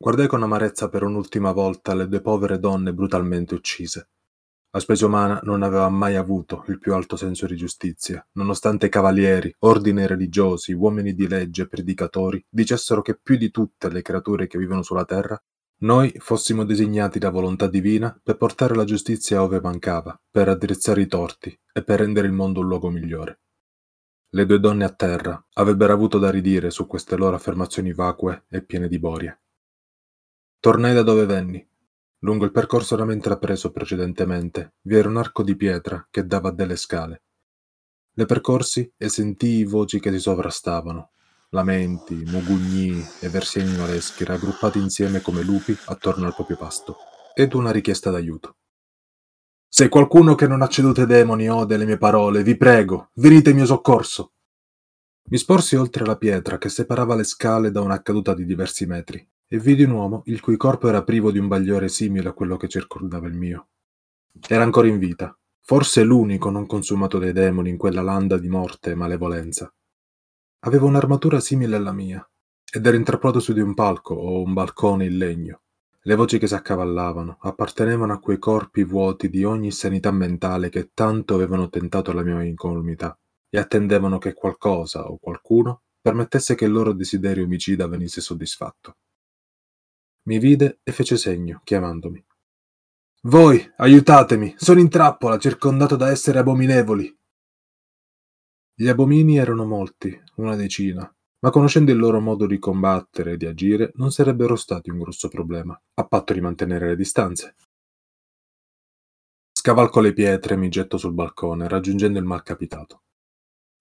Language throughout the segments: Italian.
Guardai con amarezza per un'ultima volta le due povere donne brutalmente uccise. La specie umana non aveva mai avuto il più alto senso di giustizia, nonostante cavalieri, ordini religiosi, uomini di legge predicatori dicessero che più di tutte le creature che vivono sulla terra, noi fossimo designati da volontà divina per portare la giustizia ove mancava, per raddrizzare i torti e per rendere il mondo un luogo migliore. Le due donne a terra avrebbero avuto da ridire su queste loro affermazioni vacue e piene di borie. Tornai da dove venni. Lungo il percorso da me intrapreso precedentemente vi era un arco di pietra che dava a delle scale. Le percorsi e sentii voci che si sovrastavano, lamenti, mugugni e versi animaleschi raggruppati insieme come lupi attorno al proprio pasto, ed una richiesta d'aiuto. Se qualcuno che non ha ceduto ai demoni ode le mie parole, vi prego, venite in mio soccorso. Mi sporsi oltre la pietra che separava le scale da una caduta di diversi metri e vidi un uomo il cui corpo era privo di un bagliore simile a quello che circondava il mio. Era ancora in vita, forse l'unico non consumato dai demoni in quella landa di morte e malevolenza. Aveva un'armatura simile alla mia, ed era intrappolato su di un palco o un balcone in legno. Le voci che si accavallavano appartenevano a quei corpi vuoti di ogni sanità mentale che tanto avevano tentato la mia incolumità e attendevano che qualcosa o qualcuno permettesse che il loro desiderio omicida venisse soddisfatto. Mi vide e fece segno, chiamandomi. Voi, aiutatemi, sono in trappola, circondato da esseri abominevoli. Gli abomini erano molti, una decina, ma conoscendo il loro modo di combattere e di agire non sarebbero stati un grosso problema, a patto di mantenere le distanze. Scavalco le pietre e mi getto sul balcone, raggiungendo il malcapitato.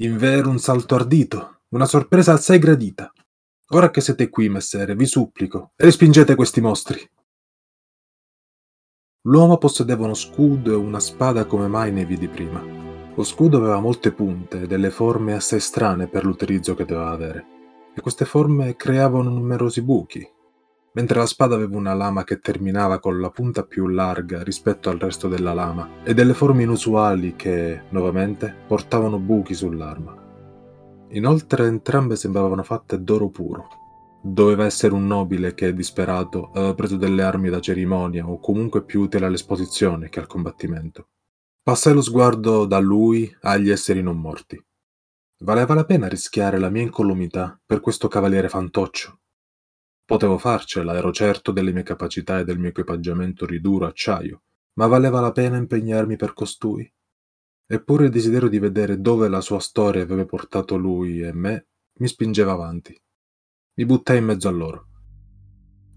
Invero un salto ardito, una sorpresa assai gradita. Ora che siete qui, messere, vi supplico, respingete questi mostri. L'uomo possedeva uno scudo e una spada come mai ne vidi prima. Lo scudo aveva molte punte e delle forme assai strane per l'utilizzo che doveva avere, e queste forme creavano numerosi buchi, mentre la spada aveva una lama che terminava con la punta più larga rispetto al resto della lama, e delle forme inusuali che, nuovamente, portavano buchi sull'arma. Inoltre entrambe sembravano fatte d'oro puro. Doveva essere un nobile che, disperato, aveva preso delle armi da cerimonia o comunque più utile all'esposizione che al combattimento. Passai lo sguardo da lui agli esseri non morti. Valeva la pena rischiare la mia incolumità per questo cavaliere fantoccio? Potevo farcela, ero certo delle mie capacità e del mio equipaggiamento riduro acciaio, ma valeva la pena impegnarmi per costui? Eppure il desiderio di vedere dove la sua storia aveva portato lui e me mi spingeva avanti. Mi buttai in mezzo a loro.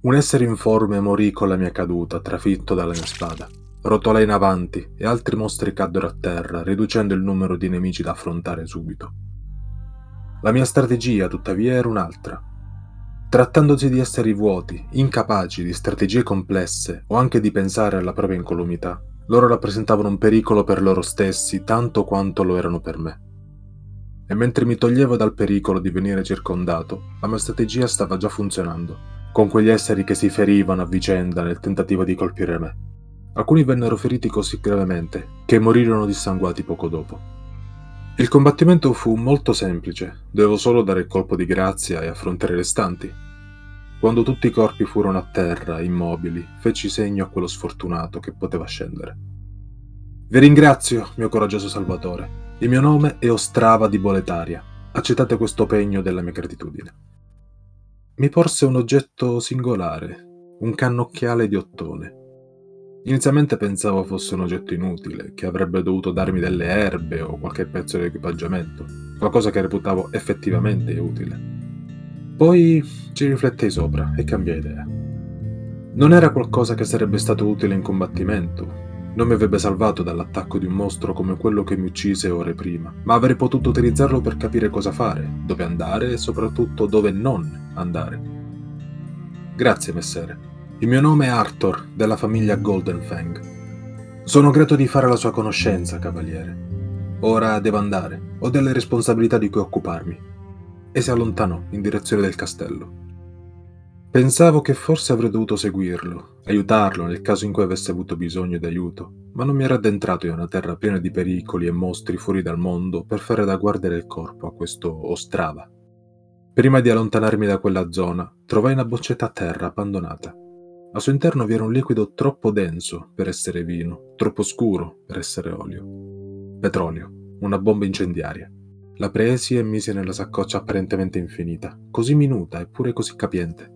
Un essere informe morì con la mia caduta, trafitto dalla mia spada. Rotolai in avanti e altri mostri caddero a terra, riducendo il numero di nemici da affrontare subito. La mia strategia, tuttavia, era un'altra. Trattandosi di esseri vuoti, incapaci di strategie complesse o anche di pensare alla propria incolumità, loro rappresentavano un pericolo per loro stessi tanto quanto lo erano per me. E mentre mi toglievo dal pericolo di venire circondato, la mia strategia stava già funzionando, con quegli esseri che si ferivano a vicenda nel tentativo di colpire me. Alcuni vennero feriti così gravemente che morirono dissanguati poco dopo. Il combattimento fu molto semplice, dovevo solo dare il colpo di grazia e affrontare i restanti, quando tutti i corpi furono a terra, immobili, feci segno a quello sfortunato che poteva scendere. Vi ringrazio, mio coraggioso Salvatore. Il mio nome è Ostrava di Boletaria. Accettate questo pegno della mia gratitudine. Mi porse un oggetto singolare, un cannocchiale di ottone. Inizialmente pensavo fosse un oggetto inutile, che avrebbe dovuto darmi delle erbe o qualche pezzo di equipaggiamento, qualcosa che reputavo effettivamente utile. Poi ci riflettei sopra e cambiai idea. Non era qualcosa che sarebbe stato utile in combattimento, non mi avrebbe salvato dall'attacco di un mostro come quello che mi uccise ore prima, ma avrei potuto utilizzarlo per capire cosa fare, dove andare e soprattutto dove non andare. Grazie, messere. Il mio nome è Arthur, della famiglia Goldenfang. Sono grato di fare la sua conoscenza, cavaliere. Ora devo andare, ho delle responsabilità di cui occuparmi e si allontanò in direzione del castello. Pensavo che forse avrei dovuto seguirlo, aiutarlo nel caso in cui avesse avuto bisogno di aiuto, ma non mi ero addentrato in una terra piena di pericoli e mostri fuori dal mondo per fare da guardia del corpo a questo Ostrava. Prima di allontanarmi da quella zona, trovai una boccetta a terra abbandonata. Al suo interno vi era un liquido troppo denso per essere vino, troppo scuro per essere olio. Petrolio, una bomba incendiaria. La presi e misi nella saccoccia apparentemente infinita, così minuta eppure così capiente.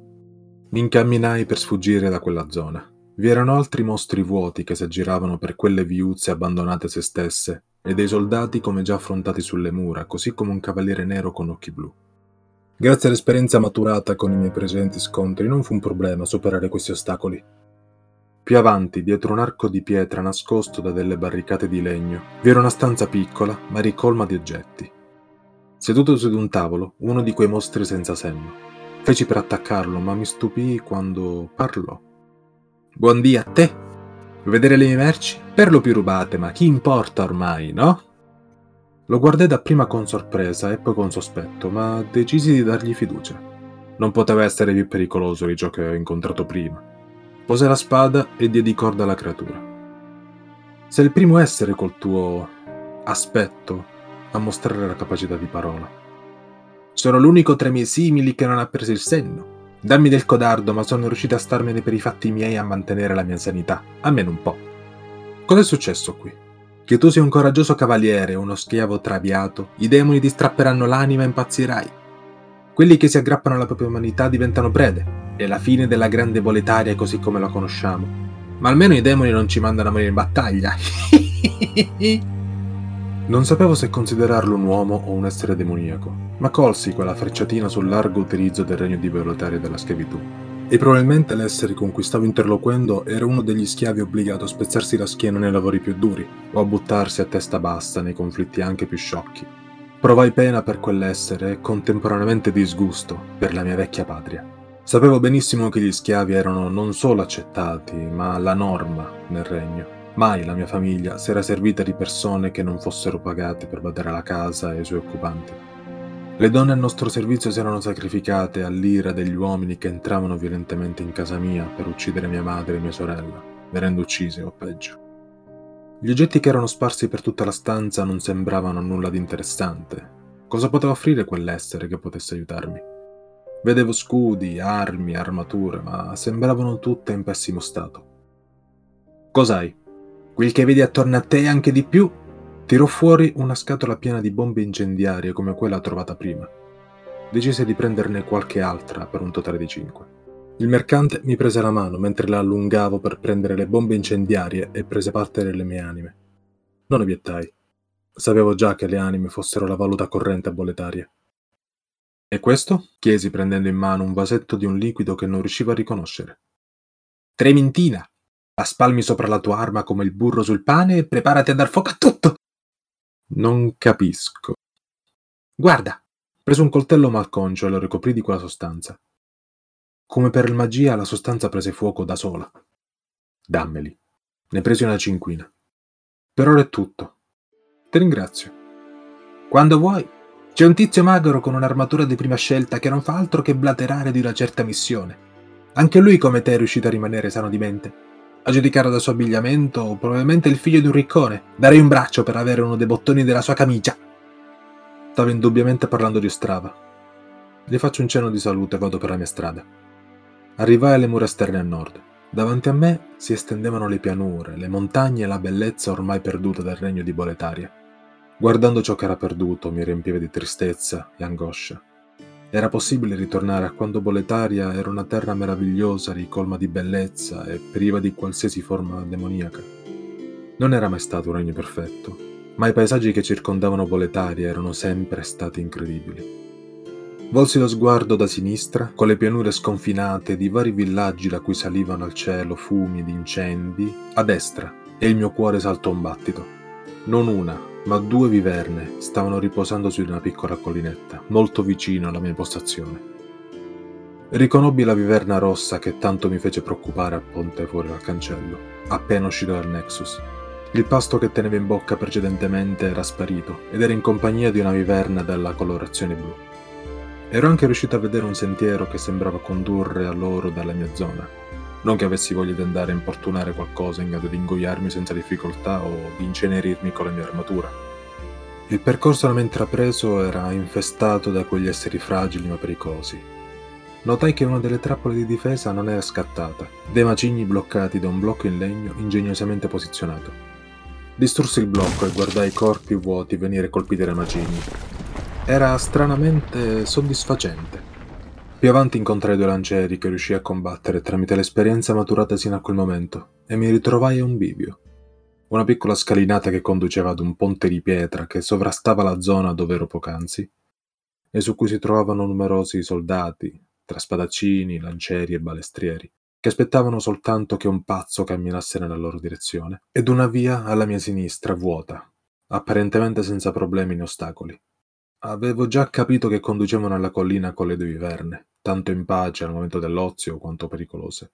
Mi incamminai per sfuggire da quella zona. Vi erano altri mostri vuoti che si aggiravano per quelle viuzze abbandonate a se stesse, e dei soldati come già affrontati sulle mura, così come un cavaliere nero con occhi blu. Grazie all'esperienza maturata con i miei precedenti scontri, non fu un problema superare questi ostacoli. Più avanti, dietro un arco di pietra nascosto da delle barricate di legno, vi era una stanza piccola, ma ricolma di oggetti. Seduto su di un tavolo, uno di quei mostri senza senno. Feci per attaccarlo, ma mi stupii quando parlò. Buon dì a te! Vedere le mie merci? Per lo più rubate, ma chi importa ormai, no? Lo guardai dapprima con sorpresa e poi con sospetto, ma decisi di dargli fiducia. Non poteva essere più pericoloso di ciò che avevo incontrato prima. Posai la spada e diedi corda alla creatura. Sei il primo essere col tuo aspetto a mostrare la capacità di parola. Sono l'unico tra i miei simili che non ha preso il senno. Dammi del codardo, ma sono riuscito a starmene per i fatti miei a mantenere la mia sanità, almeno un po'. Cos'è successo qui? Che tu sia un coraggioso cavaliere uno schiavo traviato, i demoni ti strapperanno l'anima e impazzirai. Quelli che si aggrappano alla propria umanità diventano prede. È la fine della grande boletaria così come la conosciamo. Ma almeno i demoni non ci mandano a morire in battaglia. Non sapevo se considerarlo un uomo o un essere demoniaco, ma colsi quella frecciatina sul largo utilizzo del regno di volontaria della schiavitù. E probabilmente l'essere con cui stavo interloquendo era uno degli schiavi obbligato a spezzarsi la schiena nei lavori più duri, o a buttarsi a testa bassa nei conflitti anche più sciocchi. Provai pena per quell'essere e contemporaneamente disgusto per la mia vecchia patria. Sapevo benissimo che gli schiavi erano non solo accettati, ma la norma nel regno Mai la mia famiglia si era servita di persone che non fossero pagate per badare la casa e i suoi occupanti. Le donne al nostro servizio si erano sacrificate all'ira degli uomini che entravano violentemente in casa mia per uccidere mia madre e mia sorella, venendo uccise o peggio. Gli oggetti che erano sparsi per tutta la stanza non sembravano nulla di interessante. Cosa poteva offrire quell'essere che potesse aiutarmi? Vedevo scudi, armi, armature, ma sembravano tutte in pessimo stato. Cos'hai? Quel che vedi attorno a te e anche di più. Tirò fuori una scatola piena di bombe incendiarie come quella trovata prima. Decise di prenderne qualche altra per un totale di cinque. Il mercante mi prese la mano mentre la allungavo per prendere le bombe incendiarie e prese parte delle mie anime. Non obiettai. Sapevo già che le anime fossero la valuta corrente boletaria. E questo? chiesi prendendo in mano un vasetto di un liquido che non riuscivo a riconoscere. Trementina, la spalmi sopra la tua arma come il burro sul pane e preparati a dar fuoco a tutto. Non capisco. Guarda, preso un coltello malconcio e lo ricoprì di quella sostanza. Come per magia la sostanza prese fuoco da sola. Dammeli. Ne presi una cinquina. Per ora è tutto. Ti ringrazio. Quando vuoi. C'è un tizio magro con un'armatura di prima scelta che non fa altro che blaterare di una certa missione. Anche lui come te è riuscito a rimanere sano di mente. A giudicare dal suo abbigliamento, probabilmente il figlio di un riccone. Darei un braccio per avere uno dei bottoni della sua camicia. Stava indubbiamente parlando di Ostrava. Gli faccio un cenno di salute e vado per la mia strada. Arrivai alle mura esterne a nord. Davanti a me si estendevano le pianure, le montagne e la bellezza ormai perduta del regno di Boletaria. Guardando ciò che era perduto mi riempiva di tristezza e angoscia. Era possibile ritornare a quando Boletaria era una terra meravigliosa, ricolma di bellezza e priva di qualsiasi forma demoniaca. Non era mai stato un regno perfetto, ma i paesaggi che circondavano Boletaria erano sempre stati incredibili. Volsi lo sguardo da sinistra, con le pianure sconfinate di vari villaggi da cui salivano al cielo fumi di incendi, a destra, e il mio cuore saltò un battito. Non una, ma due viverne stavano riposando su di una piccola collinetta, molto vicino alla mia postazione. Riconobbi la viverna rossa che tanto mi fece preoccupare al ponte fuori dal cancello, appena uscito dal Nexus. Il pasto che tenevo in bocca precedentemente era sparito ed era in compagnia di una viverna dalla colorazione blu. Ero anche riuscito a vedere un sentiero che sembrava condurre a loro dalla mia zona, non che avessi voglia di andare a importunare qualcosa in grado di ingoiarmi senza difficoltà o di incenerirmi con la mia armatura. Il percorso da me intrapreso era infestato da quegli esseri fragili ma pericolosi. Notai che una delle trappole di difesa non era scattata, dei macigni bloccati da un blocco in legno ingegnosamente posizionato. Distrussi il blocco e guardai i corpi vuoti venire colpiti dai macigni. Era stranamente soddisfacente. Più avanti incontrai due lancieri che riuscii a combattere tramite l'esperienza maturata sino a quel momento e mi ritrovai a un bivio. Una piccola scalinata che conduceva ad un ponte di pietra che sovrastava la zona dove ero poc'anzi e su cui si trovavano numerosi soldati, tra spadaccini, lancieri e balestrieri, che aspettavano soltanto che un pazzo camminasse nella loro direzione, ed una via alla mia sinistra vuota, apparentemente senza problemi né ostacoli. Avevo già capito che conducevano alla collina con le due viverne, tanto in pace al momento dell'ozio quanto pericolose.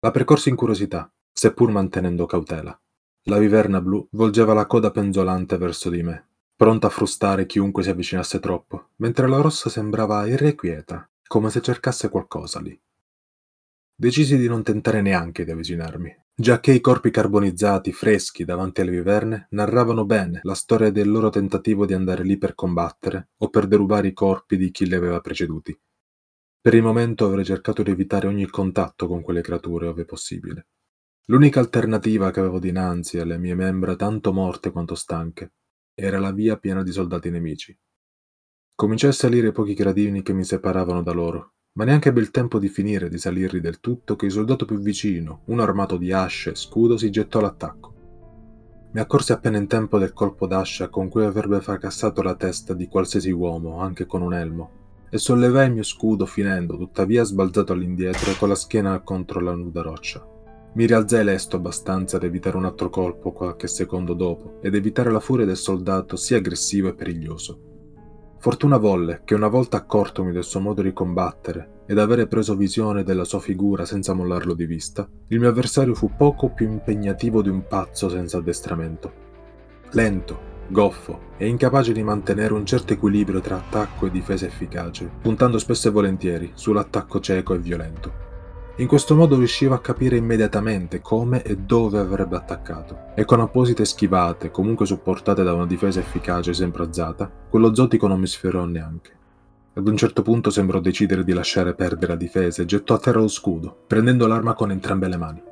La percorsi in curiosità, seppur mantenendo cautela. La viverna blu volgeva la coda penzolante verso di me, pronta a frustare chiunque si avvicinasse troppo, mentre la rossa sembrava irrequieta, come se cercasse qualcosa lì. Decisi di non tentare neanche di avvicinarmi, giacché i corpi carbonizzati freschi davanti alle viverne narravano bene la storia del loro tentativo di andare lì per combattere o per derubare i corpi di chi li aveva preceduti. Per il momento avrei cercato di evitare ogni contatto con quelle creature, ove possibile. L'unica alternativa che avevo dinanzi alle mie membra tanto morte quanto stanche era la via piena di soldati nemici. Cominciai a salire i pochi gradini che mi separavano da loro, ma neanche ebbe il tempo di finire di salirli del tutto che il soldato più vicino, uno armato di asce e scudo, si gettò all'attacco. Mi accorsi appena in tempo del colpo d'ascia con cui avrebbe fracassato la testa di qualsiasi uomo, anche con un elmo, e sollevai il mio scudo finendo, tuttavia, sbalzato all'indietro con la schiena contro la nuda roccia. Mi rialzai lesto abbastanza ad evitare un altro colpo qualche secondo dopo ed evitare la furia del soldato sia aggressivo e periglioso. Fortuna volle che una volta accortomi del suo modo di combattere ed avere preso visione della sua figura senza mollarlo di vista, il mio avversario fu poco più impegnativo di un pazzo senza addestramento. Lento, goffo e incapace di mantenere un certo equilibrio tra attacco e difesa efficace, puntando spesso e volentieri sull'attacco cieco e violento. In questo modo riusciva a capire immediatamente come e dove avrebbe attaccato, e con apposite schivate, comunque supportate da una difesa efficace sempre azzata, quello zotico non mi sfiorò neanche. Ad un certo punto sembrò decidere di lasciare perdere la difesa e gettò a terra lo scudo, prendendo l'arma con entrambe le mani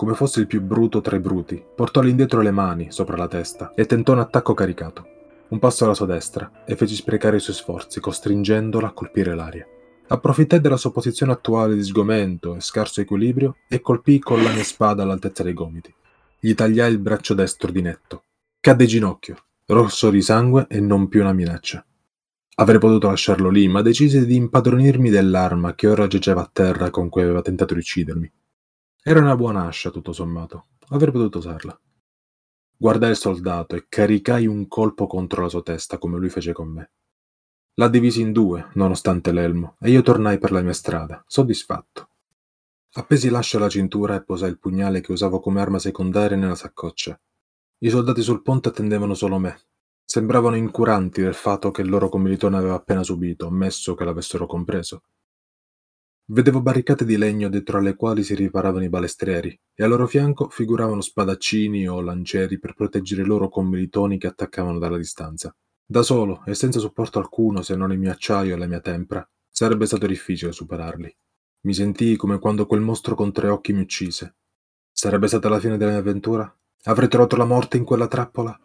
come fosse il più bruto tra i bruti, portò all'indietro le mani sopra la testa e tentò un attacco caricato. Un passo alla sua destra e fece sprecare i suoi sforzi, costringendola a colpire l'aria. Approfittai della sua posizione attuale di sgomento e scarso equilibrio e colpì con la mia spada all'altezza dei gomiti. Gli tagliai il braccio destro di netto. Cadde ginocchio, rosso di sangue e non più una minaccia. Avrei potuto lasciarlo lì, ma decisi di impadronirmi dell'arma che ora giaceva a terra con cui aveva tentato di uccidermi. Era una buona ascia, tutto sommato. Avrei potuto usarla. Guardai il soldato e caricai un colpo contro la sua testa, come lui fece con me. La divisi in due, nonostante l'elmo, e io tornai per la mia strada, soddisfatto. Appesi l'ascia alla cintura e posai il pugnale che usavo come arma secondaria nella saccoccia. I soldati sul ponte attendevano solo me. Sembravano incuranti del fatto che il loro commilitone aveva appena subito, ammesso che l'avessero compreso. Vedevo barricate di legno dietro alle quali si riparavano i balestrieri, e a loro fianco figuravano spadaccini o lancieri per proteggere i loro commilitoni che attaccavano dalla distanza. Da solo e senza supporto alcuno se non il mio acciaio e la mia tempra, sarebbe stato difficile superarli. Mi sentii come quando quel mostro con tre occhi mi uccise. Sarebbe stata la fine della mia avventura? Avrei trovato la morte in quella trappola?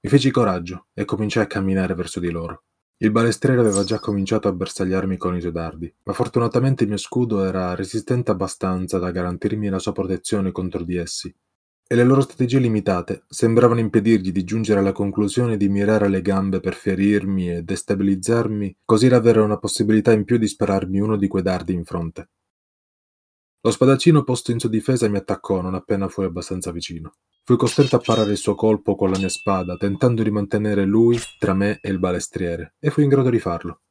Mi feci coraggio e cominciai a camminare verso di loro. Il balestriere aveva già cominciato a bersagliarmi con i suoi dardi, ma fortunatamente il mio scudo era resistente abbastanza da garantirmi la sua protezione contro di essi, e le loro strategie limitate sembravano impedirgli di giungere alla conclusione di mirare alle gambe per ferirmi e destabilizzarmi, così da avere una possibilità in più di spararmi uno di quei dardi in fronte. Lo spadaccino posto in sua difesa mi attaccò non appena fui abbastanza vicino. Fui costretto a parare il suo colpo con la mia spada, tentando di mantenere lui tra me e il balestriere, e fui in grado di farlo.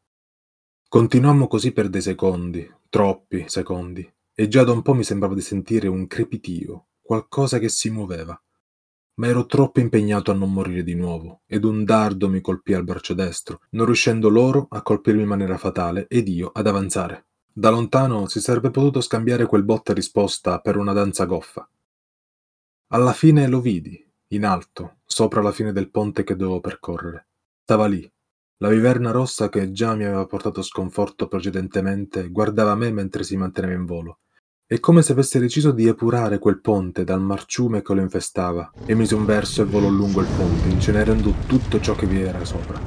Continuammo così per dei secondi, troppi secondi, e già da un po' mi sembrava di sentire un crepitio, qualcosa che si muoveva. Ma ero troppo impegnato a non morire di nuovo, ed un dardo mi colpì al braccio destro, non riuscendo loro a colpirmi in maniera fatale ed io ad avanzare. Da lontano si sarebbe potuto scambiare quel botta risposta per una danza goffa. Alla fine lo vidi, in alto, sopra la fine del ponte che dovevo percorrere. Stava lì. La viverna rossa che già mi aveva portato sconforto precedentemente guardava me mentre si manteneva in volo. È come se avesse deciso di epurare quel ponte dal marciume che lo infestava, e mise un verso e volò lungo il ponte, incenerendo tutto ciò che vi era sopra.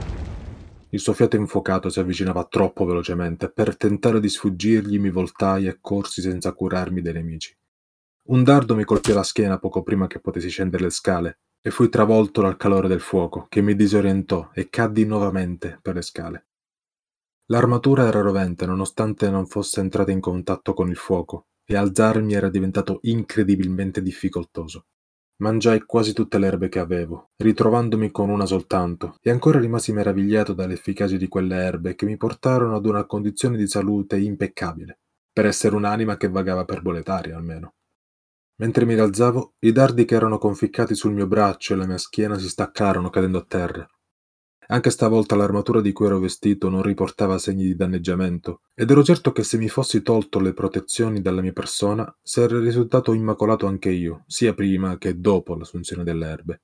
Il suo fiato infuocato si avvicinava troppo velocemente, per tentare di sfuggirgli mi voltai e corsi senza curarmi dei nemici. Un dardo mi colpì alla schiena poco prima che potessi scendere le scale, e fui travolto dal calore del fuoco, che mi disorientò e caddi nuovamente per le scale. L'armatura era rovente nonostante non fosse entrata in contatto con il fuoco, e alzarmi era diventato incredibilmente difficoltoso. Mangiai quasi tutte le erbe che avevo, ritrovandomi con una soltanto, e ancora rimasi meravigliato dall'efficacia di quelle erbe che mi portarono ad una condizione di salute impeccabile, per essere un'anima che vagava per boletaria almeno. Mentre mi rialzavo, i dardi che erano conficcati sul mio braccio e la mia schiena si staccarono cadendo a terra, anche stavolta l'armatura di cui ero vestito non riportava segni di danneggiamento, ed ero certo che se mi fossi tolto le protezioni dalla mia persona, sarei risultato immacolato anche io, sia prima che dopo l'assunzione delle erbe.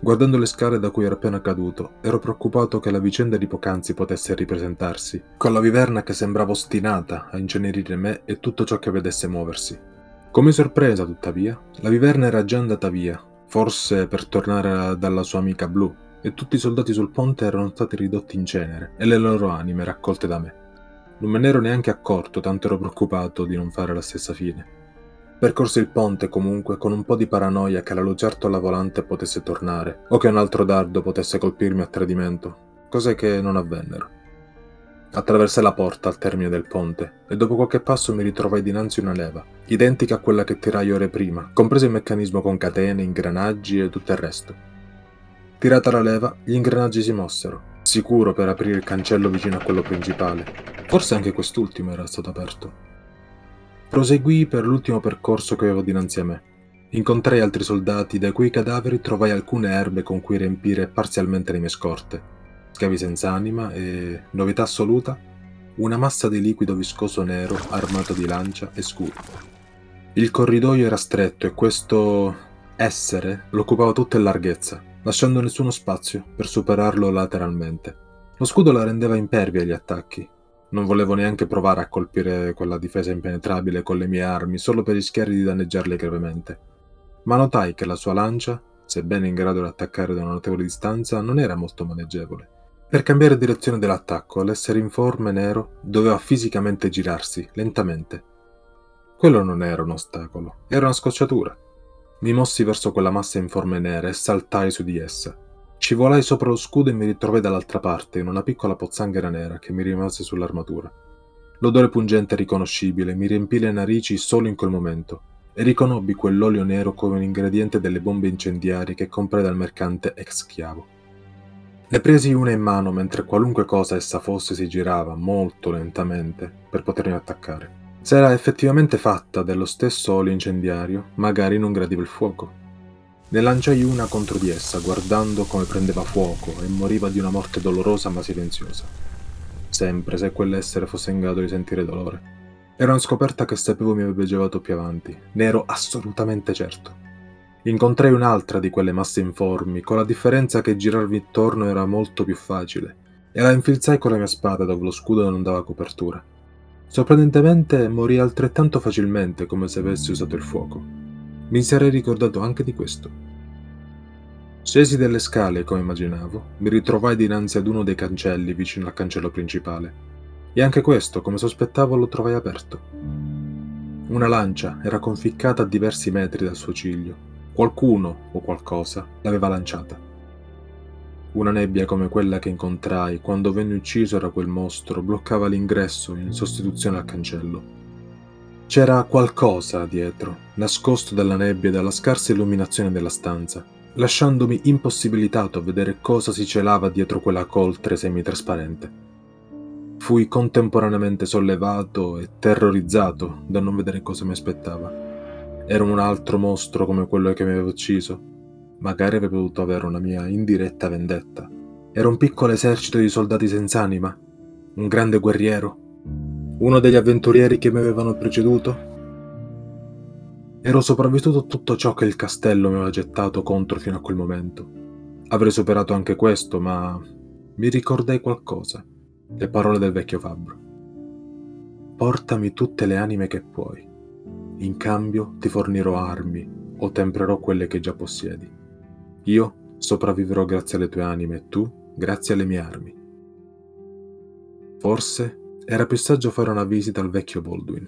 Guardando le scale da cui ero appena caduto, ero preoccupato che la vicenda di poc'anzi potesse ripresentarsi, con la viverna che sembrava ostinata a incenerire me e tutto ciò che vedesse muoversi. Come sorpresa, tuttavia, la viverna era già andata via, forse per tornare dalla sua amica blu, e tutti i soldati sul ponte erano stati ridotti in cenere e le loro anime raccolte da me. Non me ne ero neanche accorto, tanto ero preoccupato di non fare la stessa fine. Percorsi il ponte comunque con un po' di paranoia che la lucertola volante potesse tornare o che un altro dardo potesse colpirmi a tradimento, cose che non avvennero. Attraversai la porta al termine del ponte e dopo qualche passo mi ritrovai dinanzi una leva, identica a quella che tirai ore prima, compreso il meccanismo con catene, ingranaggi e tutto il resto. Tirata la leva, gli ingranaggi si mossero, sicuro per aprire il cancello vicino a quello principale. Forse anche quest'ultimo era stato aperto. Proseguii per l'ultimo percorso che avevo dinanzi a me. Incontrai altri soldati, dai cui cadaveri trovai alcune erbe con cui riempire parzialmente le mie scorte. Scavi senza anima e, novità assoluta, una massa di liquido viscoso nero armato di lancia e scudo. Il corridoio era stretto e questo essere lo occupava tutta in larghezza lasciando nessuno spazio per superarlo lateralmente. Lo scudo la rendeva impervia agli attacchi. Non volevo neanche provare a colpire quella difesa impenetrabile con le mie armi solo per rischiare di danneggiarle gravemente. Ma notai che la sua lancia, sebbene in grado di attaccare da una notevole distanza, non era molto maneggevole. Per cambiare direzione dell'attacco, l'essere informe nero doveva fisicamente girarsi, lentamente. Quello non era un ostacolo, era una scocciatura. Mi mossi verso quella massa informe nera e saltai su di essa. Scivolai sopra lo scudo e mi ritrovai dall'altra parte in una piccola pozzanghera nera che mi rimase sull'armatura. L'odore pungente e riconoscibile mi riempì le narici solo in quel momento e riconobbi quell'olio nero come un ingrediente delle bombe incendiarie che comprai dal mercante ex schiavo. Ne presi una in mano mentre qualunque cosa essa fosse si girava molto lentamente per potermi attaccare. Se era effettivamente fatta dello stesso olio incendiario, magari non gradiva il fuoco. Ne lanciai una contro di essa, guardando come prendeva fuoco e moriva di una morte dolorosa ma silenziosa. Sempre se quell'essere fosse in grado di sentire dolore. Era una scoperta che sapevo mi avrebbe giovato più avanti, ne ero assolutamente certo. Incontrai un'altra di quelle masse informi, con la differenza che girarvi intorno era molto più facile, e la infilzai con la mia spada dove lo scudo non dava copertura. Sorprendentemente morì altrettanto facilmente come se avessi usato il fuoco. Mi sarei ricordato anche di questo. Scesi delle scale, come immaginavo, mi ritrovai dinanzi ad uno dei cancelli vicino al cancello principale. E anche questo, come sospettavo, lo trovai aperto. Una lancia era conficcata a diversi metri dal suo ciglio. Qualcuno o qualcosa l'aveva lanciata. Una nebbia come quella che incontrai quando venne ucciso da quel mostro bloccava l'ingresso in sostituzione al cancello. C'era qualcosa dietro, nascosto dalla nebbia e dalla scarsa illuminazione della stanza, lasciandomi impossibilitato a vedere cosa si celava dietro quella coltre semitrasparente. Fui contemporaneamente sollevato e terrorizzato da non vedere cosa mi aspettava. Era un altro mostro come quello che mi aveva ucciso, Magari avrei potuto avere una mia indiretta vendetta. Era un piccolo esercito di soldati senza anima, un grande guerriero, uno degli avventurieri che mi avevano preceduto. Ero sopravvissuto a tutto ciò che il castello mi aveva gettato contro fino a quel momento. Avrei superato anche questo, ma mi ricordai qualcosa. Le parole del vecchio fabbro. Portami tutte le anime che puoi. In cambio ti fornirò armi o temprerò quelle che già possiedi. Io sopravviverò grazie alle tue anime e tu grazie alle mie armi. Forse era più saggio fare una visita al vecchio Baldwin.